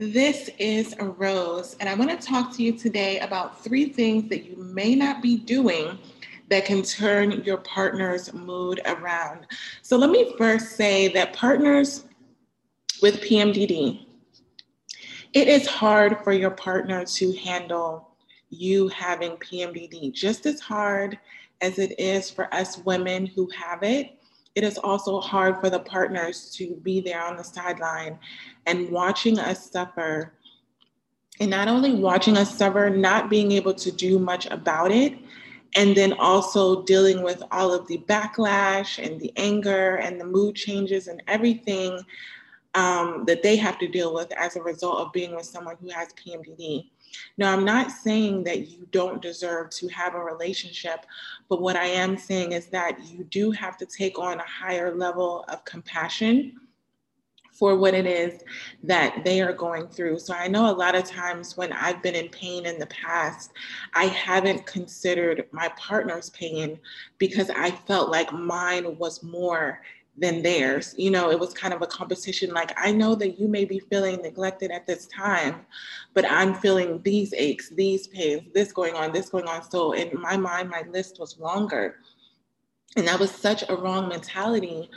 This is Rose, and I want to talk to you today about three things that you may not be doing that can turn your partner's mood around. So, let me first say that partners with PMDD, it is hard for your partner to handle you having PMDD, just as hard as it is for us women who have it it is also hard for the partners to be there on the sideline and watching us suffer. And not only watching us suffer, not being able to do much about it, and then also dealing with all of the backlash and the anger and the mood changes and everything um, that they have to deal with as a result of being with someone who has PMDD. Now, I'm not saying that you don't deserve to have a relationship, but what I am saying is that you do have to take on a higher level of compassion for what it is that they are going through. So I know a lot of times when I've been in pain in the past, I haven't considered my partner's pain because I felt like mine was more than theirs. You know, it was kind of a competition. Like, I know that you may be feeling neglected at this time, but I'm feeling these aches, these pains, this going on, this going on. So, in my mind, my list was longer. And that was such a wrong mentality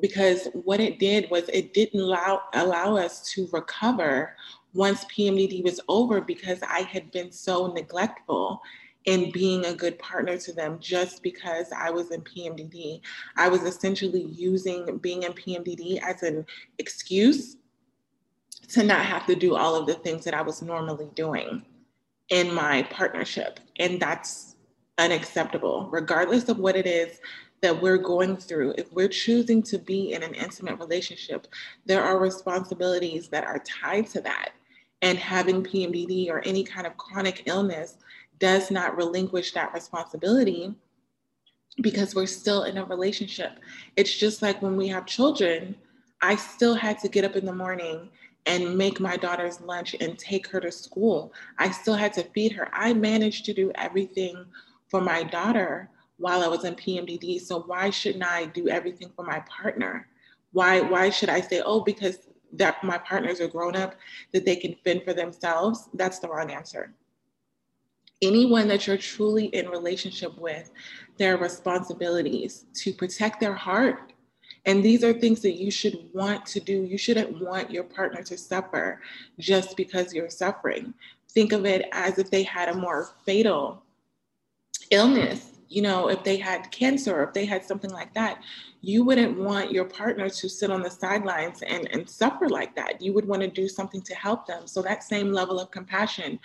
because what it did was it didn't allow, allow us to recover once PMDD was over because I had been so neglectful in being a good partner to them just because I was in PMDD. I was essentially using being in PMDD as an excuse to not have to do all of the things that I was normally doing in my partnership. And that's unacceptable, regardless of what it is that we're going through. If we're choosing to be in an intimate relationship, there are responsibilities that are tied to that. And having PMDD or any kind of chronic illness does not relinquish that responsibility because we're still in a relationship. It's just like when we have children, I still had to get up in the morning and make my daughter's lunch and take her to school. I still had to feed her. I managed to do everything for my daughter while I was in PMDD. So why shouldn't I do everything for my partner? Why why should I say, "Oh, because that my partners are grown up that they can fend for themselves?" That's the wrong answer anyone that you're truly in relationship with, their responsibilities to protect their heart. And these are things that you should want to do. You shouldn't want your partner to suffer just because you're suffering. Think of it as if they had a more fatal illness you know, if they had cancer or if they had something like that, you wouldn't want your partner to sit on the sidelines and, and suffer like that. You would want to do something to help them. So, that same level of compassion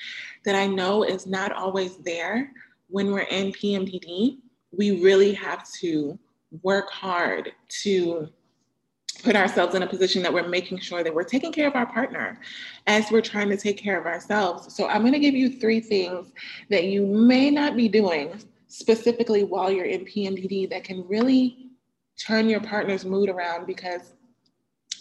that I know is not always there when we're in PMDD, we really have to work hard to put ourselves in a position that we're making sure that we're taking care of our partner as we're trying to take care of ourselves. So, I'm going to give you three things that you may not be doing specifically while you're in PMDD that can really turn your partner's mood around because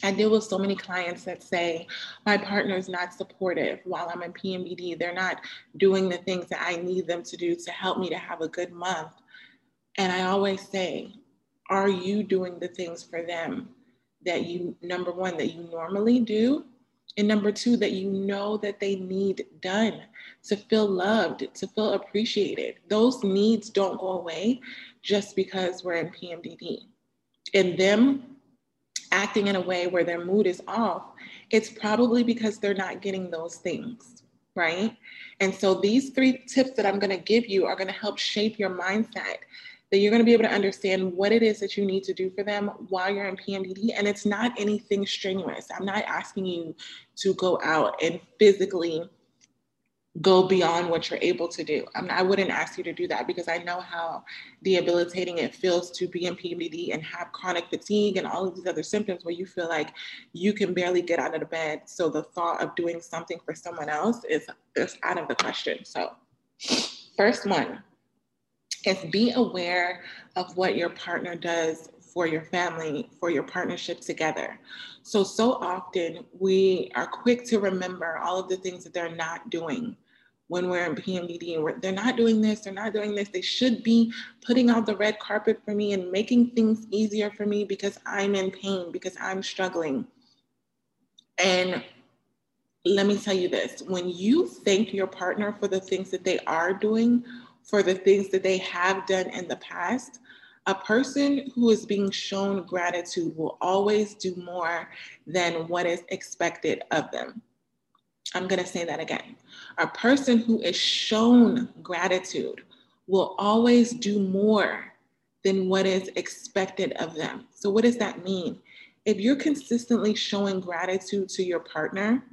I deal with so many clients that say, my partner is not supportive while I'm in PMDD. They're not doing the things that I need them to do to help me to have a good month. And I always say, are you doing the things for them that you, number one, that you normally do? And number two, that you know that they need done to feel loved, to feel appreciated. Those needs don't go away just because we're in PMDD. And them acting in a way where their mood is off, it's probably because they're not getting those things, right? And so these three tips that I'm going to give you are going to help shape your mindset that you're going to be able to understand what it is that you need to do for them while you're in PMDD. And it's not anything strenuous. I'm not asking you to go out and physically go beyond what you're able to do. I, mean, I wouldn't ask you to do that because I know how debilitating it feels to be in PMDD and have chronic fatigue and all of these other symptoms where you feel like you can barely get out of the bed. So the thought of doing something for someone else is, is out of the question. So, first one, is be aware of what your partner does for your family, for your partnership together. So, so often we are quick to remember all of the things that they're not doing when we're in PMDD and they're not doing this, they're not doing this. They should be putting out the red carpet for me and making things easier for me because I'm in pain, because I'm struggling. And let me tell you this when you thank your partner for the things that they are doing, for the things that they have done in the past, a person who is being shown gratitude will always do more than what is expected of them. I'm going to say that again. A person who is shown gratitude will always do more than what is expected of them. So, what does that mean? If you're consistently showing gratitude to your partner,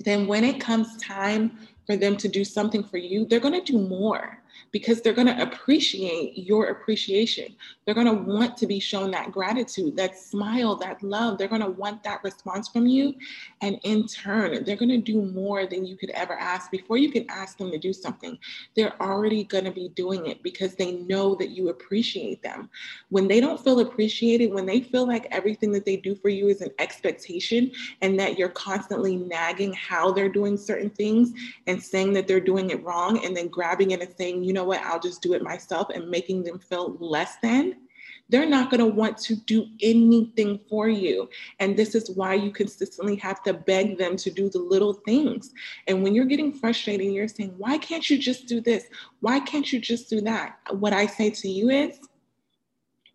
then when it comes time for them to do something for you, they're going to do more because they're going to appreciate your appreciation. They're going to want to be shown that gratitude, that smile, that love. They're going to want that response from you. And in turn, they're going to do more than you could ever ask. Before you can ask them to do something, they're already going to be doing it because they know that you appreciate them. When they don't feel appreciated, when they feel like everything that they do for you is an expectation and that you're constantly nagging how they're doing certain things and saying that they're doing it wrong and then grabbing it and saying, you know what, I'll just do it myself and making them feel less than, they're not going to want to do anything for you. And this is why you consistently have to beg them to do the little things. And when you're getting frustrated, you're saying, why can't you just do this? Why can't you just do that? What I say to you is,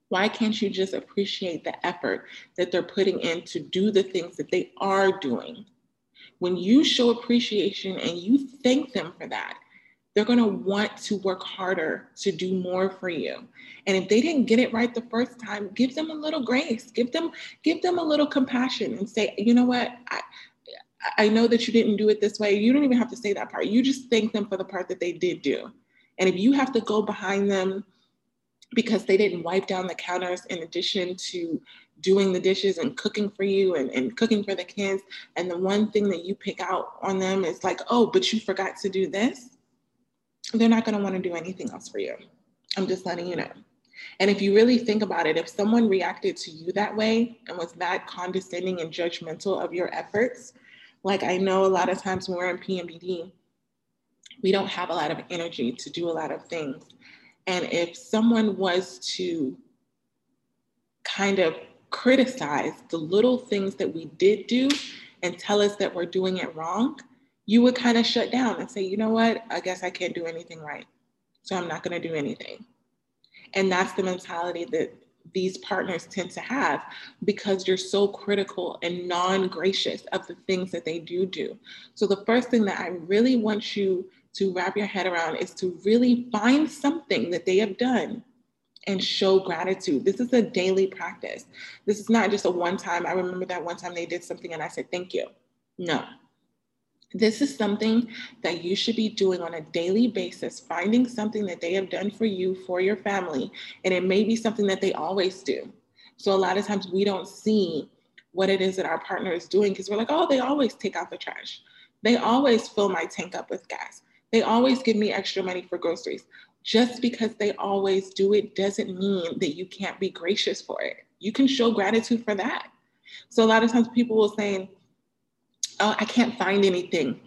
why can't you just appreciate the effort that they're putting in to do the things that they are doing? When you show appreciation and you thank them for that, they're going to want to work harder to do more for you. And if they didn't get it right the first time give them a little grace. Give them give them a little compassion and say you know what? I i know that you didn't do it this way. You don't even have to say that part. You just thank them for the part that they did do. And if you have to go behind them because they didn't wipe down the counters in addition to doing the dishes and cooking for you and, and cooking for the kids and the one thing that you pick out on them is like oh but you forgot to do this they're not going to want to do anything else for you. I'm just letting you know. And if you really think about it, if someone reacted to you that way and was that condescending and judgmental of your efforts, like I know a lot of times when we're in PMDD, we don't have a lot of energy to do a lot of things. And if someone was to kind of criticize the little things that we did do and tell us that we're doing it wrong, you would kind of shut down and say, you know what, I guess I can't do anything right. So I'm not going to do anything. And that's the mentality that these partners tend to have because you're so critical and non gracious of the things that they do do. So, the first thing that I really want you to wrap your head around is to really find something that they have done and show gratitude. This is a daily practice. This is not just a one time. I remember that one time they did something and I said, thank you. No, this is something that you should be doing on a daily basis, finding something that they have done for you, for your family. And it may be something that they always do. So a lot of times we don't see what it is that our partner is doing because we're like, oh, they always take out the trash. They always fill my tank up with gas. They always give me extra money for groceries. Just because they always do it doesn't mean that you can't be gracious for it. You can show gratitude for that. So a lot of times people will say, oh, I can't find anything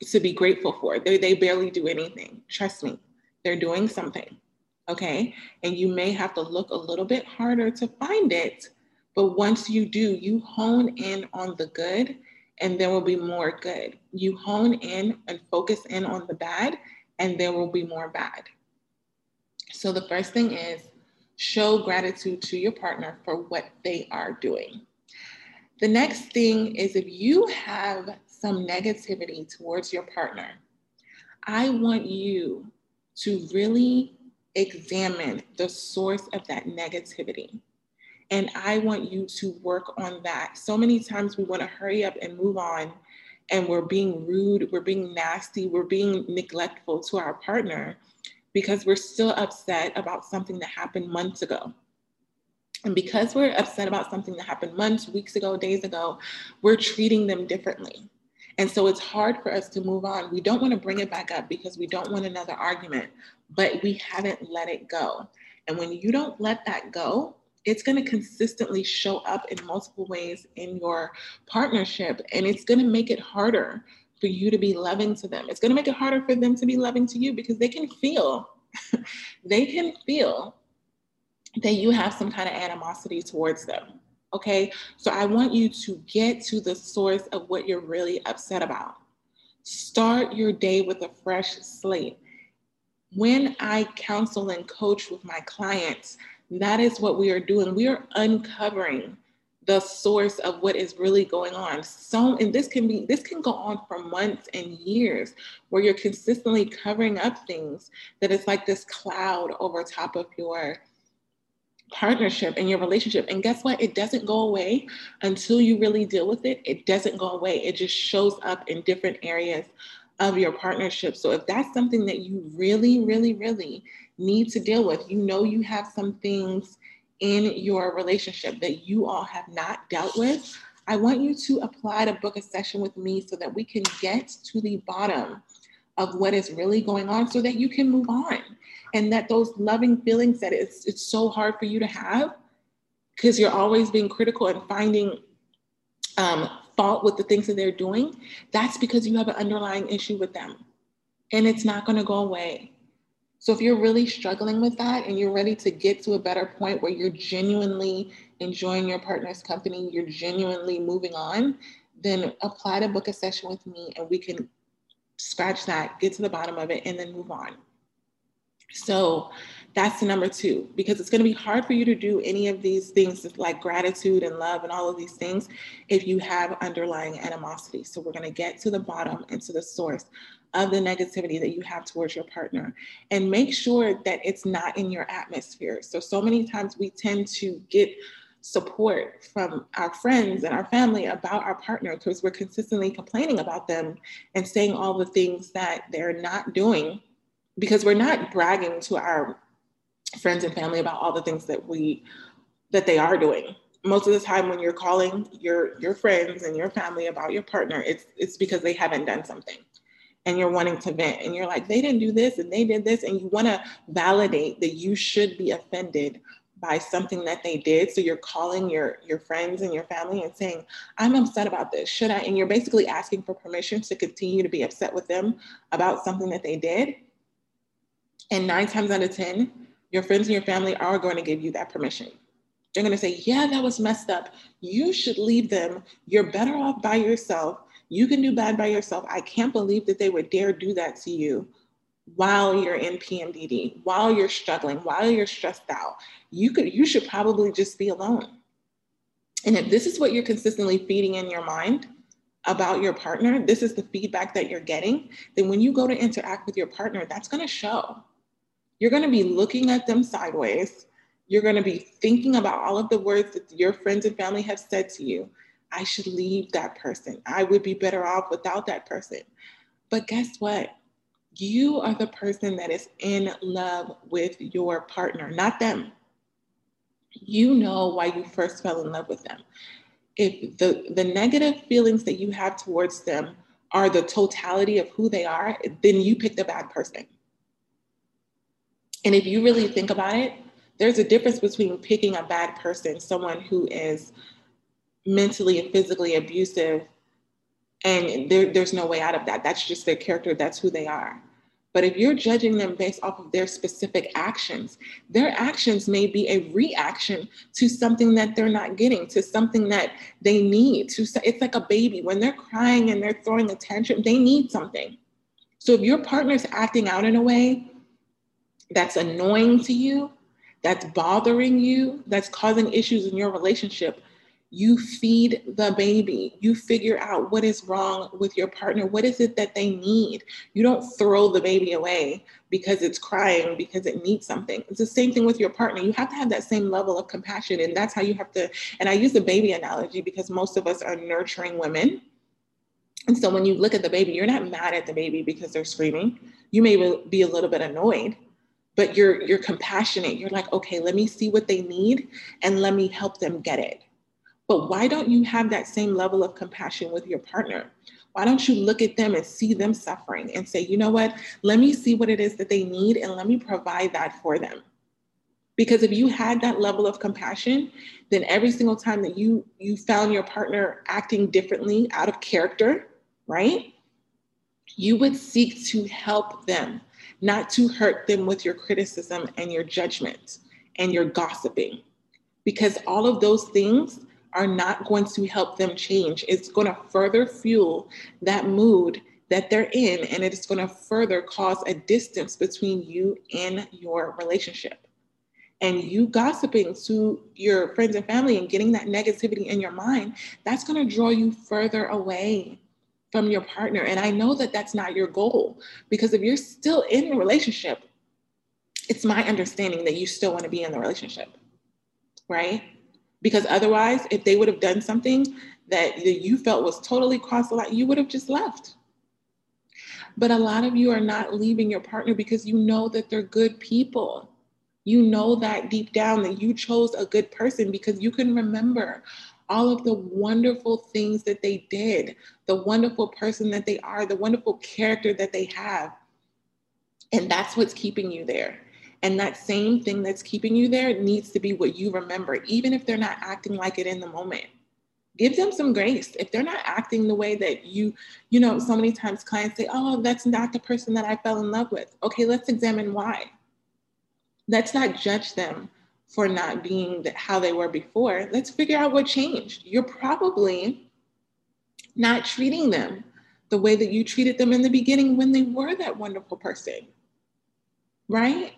to be grateful for. They, they barely do anything. Trust me, they're doing something. Okay. And you may have to look a little bit harder to find it. But once you do, you hone in on the good and there will be more good. You hone in and focus in on the bad, and there will be more bad. So the first thing is show gratitude to your partner for what they are doing. The next thing is if you have some negativity towards your partner, I want you to really examine the source of that negativity. And I want you to work on that. So many times we want to hurry up and move on, and we're being rude, we're being nasty, we're being neglectful to our partner because we're still upset about something that happened months ago. And because we're upset about something that happened months, weeks ago, days ago, we're treating them differently. And so it's hard for us to move on. We don't want to bring it back up because we don't want another argument, but we haven't let it go. And when you don't let that go, it's going to consistently show up in multiple ways in your partnership. And it's going to make it harder for you to be loving to them. It's going to make it harder for them to be loving to you because they can feel, they can feel that you have some kind of animosity towards them. Okay, so I want you to get to the source of what you're really upset about. Start your day with a fresh slate. When I counsel and coach with my clients, that is what we are doing. We are uncovering the source of what is really going on. So, and this can be, this can go on for months and years where you're consistently covering up things that it's like this cloud over top of your partnership and your relationship. And guess what? It doesn't go away until you really deal with it. It doesn't go away. It just shows up in different areas of your partnership. So if that's something that you really, really, really need to deal with, you know you have some things in your relationship that you all have not dealt with, I want you to apply to book a session with me so that we can get to the bottom of what is really going on so that you can move on and that those loving feelings that it's it's so hard for you to have because you're always being critical and finding um, fault with the things that they're doing that's because you have an underlying issue with them and it's not going to go away. So if you're really struggling with that and you're ready to get to a better point where you're genuinely enjoying your partner's company you're genuinely moving on then apply to book a session with me and we can scratch that get to the bottom of it and then move on so that's number two, because it's going to be hard for you to do any of these things like gratitude and love and all of these things if you have underlying animosity. So we're going to get to the bottom and to the source of the negativity that you have towards your partner and make sure that it's not in your atmosphere. So, so many times we tend to get support from our friends and our family about our partner because we're consistently complaining about them and saying all the things that they're not doing because we're not bragging to our friends and family about all the things that we that they are doing. Most of the time when you're calling your your friends and your family about your partner it's it's because they haven't done something. And you're wanting to vent and you're like they didn't do this and they did this. And you want to validate that you should be offended by something that they did. So you're calling your your friends and your family and saying i'm upset about this. Should i? And you're basically asking for permission to continue to be upset with them about something that they did and nine times out of 10, your friends and your family are going to give you that permission. They're going to say, Yeah, that was messed up. You should leave them. You're better off by yourself. You can do bad by yourself. I can't believe that they would dare do that to you while you're in PMDD, while you're struggling, while you're stressed out. You could you should probably just be alone. And if this is what you're consistently feeding in your mind about your partner, this is the feedback that you're getting, then when you go to interact with your partner, that's going to show you're going to be looking at them sideways. You're going to be thinking about all of the words that your friends and family have said to you. I should leave that person. I would be better off without that person. But guess what? You are the person that is in love with your partner, not them. You know why you first fell in love with them. If the, the negative feelings that you have towards them are the totality of who they are, then you picked a bad person. And if you really think about it, there's a difference between picking a bad person, someone who is mentally and physically abusive, and there, there's no way out of that. That's just their character, that's who they are. But if you're judging them based off of their specific actions, their actions may be a reaction to something that they're not getting, to something that they need. To it's like a baby when they're crying and they're throwing a tantrum, they need something. So if your partner's acting out in a way that's annoying to you, that's bothering you, that's causing issues in your relationship, you feed the baby. You figure out what is wrong with your partner. What is it that they need? You don't throw the baby away because it's crying, because it needs something. It's the same thing with your partner. You have to have that same level of compassion. And that's how you have to. And I use the baby analogy because most of us are nurturing women. And so when you look at the baby, you're not mad at the baby because they're screaming. You may be a little bit annoyed but you're you're compassionate. You're like okay let me see what they need and let me help them get it. But why don't you have that same level of compassion with your partner? Why don't you look at them and see them suffering and say you know what? Let me see what it is that they need and let me provide that for them. Because if you had that level of compassion then every single time that you you found your partner acting differently out of character right you would seek to help them not to hurt them with your criticism and your judgment and your gossiping. Because all of those things are not going to help them change. It's going to further fuel that mood that they're in, and it is going to further cause a distance between you and your relationship. And you gossiping to your friends and family and getting that negativity in your mind, that's going to draw you further away from your partner. And I know that that's not your goal because if you're still in a relationship, it's my understanding that you still want to be in the relationship, right? Because otherwise, if they would have done something that you felt was totally cross the line, you would have just left. But a lot of you are not leaving your partner because you know that they're good people. You know that deep down that you chose a good person because you can remember all of the wonderful things that they did, the wonderful person that they are, the wonderful character that they have. And that's what's keeping you there. And that same thing that's keeping you there needs to be what you remember, even if they're not acting like it in the moment give them some grace if they're not acting the way that you you know so many times clients say oh that's not the person that i fell in love with okay let's examine why let's not judge them for not being how they were before let's figure out what changed you're probably not treating them the way that you treated them in the beginning when they were that wonderful person right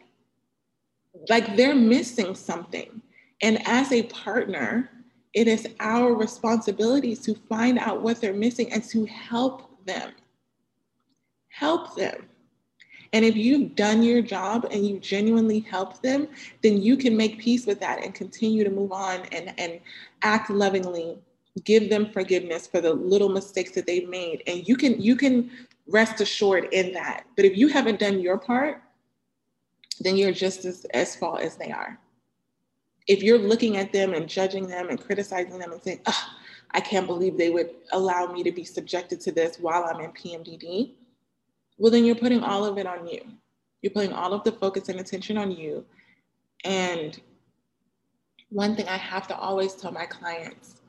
like they're missing something and as a partner it is our responsibility to find out what they're missing and to help them. Help them. And if you've done your job and you genuinely help them, then you can make peace with that and continue to move on and, and act lovingly. Give them forgiveness for the little mistakes that they've made. And you can you can rest assured in that. But if you haven't done your part, then you're just as, as fault as they are if you're looking at them and judging them and criticizing them and saying, I can't believe they would allow me to be subjected to this while I'm in PMDD, well, then you're putting all of it on you. You're putting all of the focus and attention on you. And one thing I have to always tell my clients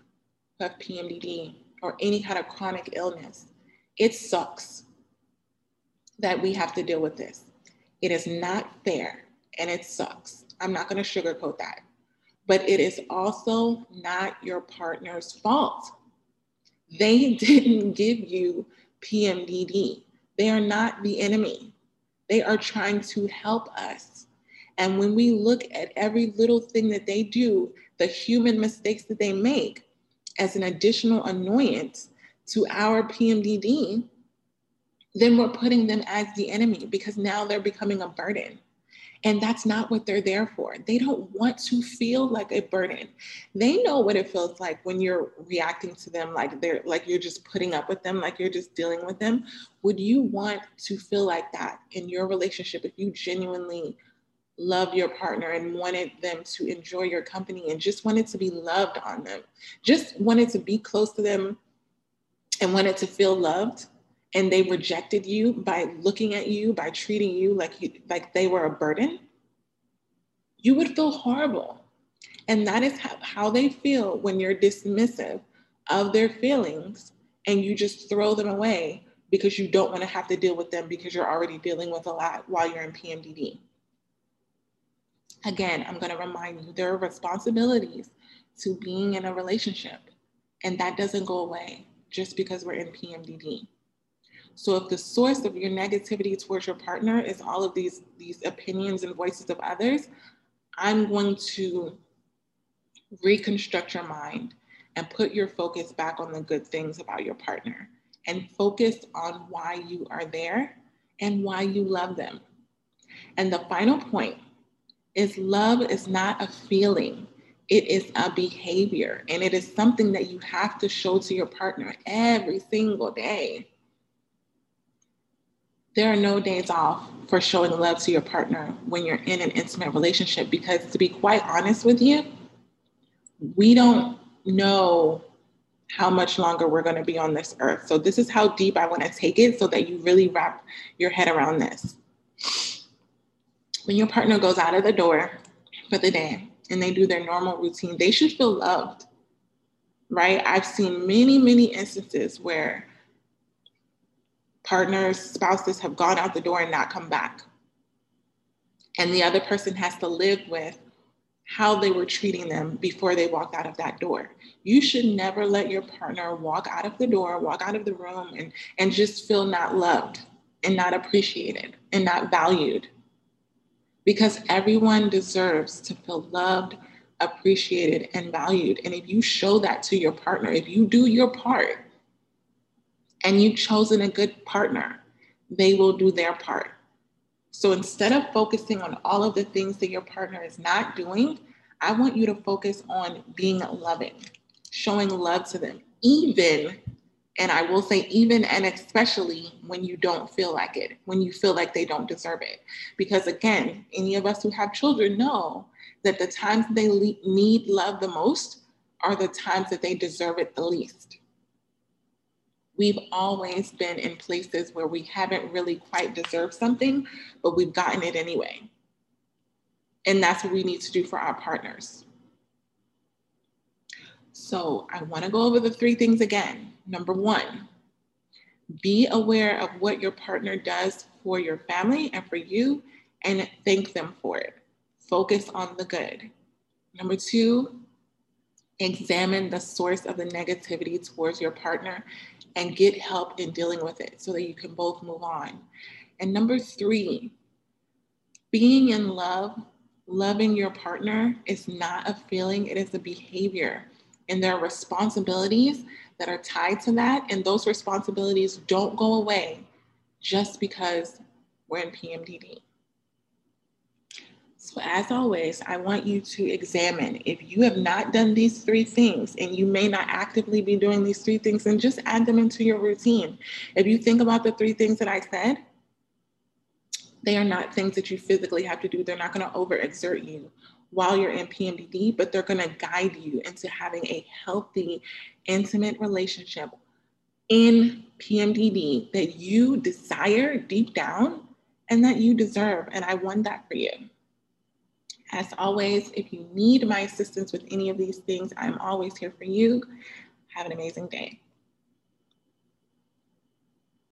who have PMDD or any kind of chronic illness, it sucks that we have to deal with this. It is not fair and it sucks. I'm not going to sugarcoat that but it is also not your partner's fault. They didn't give you PMDD. They are not the enemy. They are trying to help us. And when we look at every little thing that they do, the human mistakes that they make as an additional annoyance to our PMDD, then we're putting them as the enemy because now they're becoming a burden. And that's not what they're there for. They don't want to feel like a burden. They know what it feels like when you're reacting to them like they're like you're just putting up with them, like you're just dealing with them. Would you want to feel like that in your relationship if you genuinely love your partner and wanted them to enjoy your company and just wanted to be loved on them, just wanted to be close to them and wanted to feel loved? And they rejected you by looking at you, by treating you like you, like they were a burden, you would feel horrible. And that is how, how they feel when you're dismissive of their feelings and you just throw them away because you don't want to have to deal with them because you're already dealing with a lot while you're in PMDD. Again, I'm going to remind you there are responsibilities to being in a relationship, and that doesn't go away just because we're in PMDD. So if the source of your negativity towards your partner is all of these, these opinions and voices of others, I'm going to reconstruct your mind and put your focus back on the good things about your partner and focus on why you are there and why you love them. And the final point is love is not a feeling, it is a behavior, and it is something that you have to show to your partner every single day there are no days off for showing love to your partner when you're in an intimate relationship because to be quite honest with you we don't know how much longer we're going to be on this earth. So this is how deep i want to take it so that you really wrap your head around this. When your partner goes out of the door for the day and they do their normal routine they should feel loved right? I've seen many many instances where partners, spouses have gone out the door and not come back. And the other person has to live with how they were treating them before they walked out of that door. You should never let your partner walk out of the door, walk out of the room, and, and just feel not loved and not appreciated and not valued. Because everyone deserves to feel loved, appreciated, and valued. And if you show that to your partner, if you do your part and you've chosen a good partner, they will do their part. So instead of focusing on all of the things that your partner is not doing, I want you to focus on being loving, showing love to them, even, and I will say, even and especially when you don't feel like it, when you feel like they don't deserve it. Because again, any of us who have children know that the times they need love the most are the times that they deserve it the least we've always been in places where we haven't really quite deserved something, but we've gotten it anyway. And that's what we need to do for our partners. So I want to go over the three things again. Number one, be aware of what your partner does for your family and for you and thank them for it. Focus on the good. Number two, examine the source of the negativity towards your partner and get help in dealing with it so that you can both move on. And number three, being in love, loving your partner is not a feeling, it is a behavior. And there are responsibilities that are tied to that. And those responsibilities don't go away just because we're in PMDD. As always, I want you to examine if you have not done these three things and you may not actively be doing these three things, and just add them into your routine. If you think about the three things that I said, they are not things that you physically have to do. They're not going to overexert you while you're in PMDD, but they're going to guide you into having a healthy, intimate relationship in PMDD that you desire deep down and that you deserve. And I want that for you. As always, if you need my assistance with any of these things, I'm always here for you. Have an amazing day.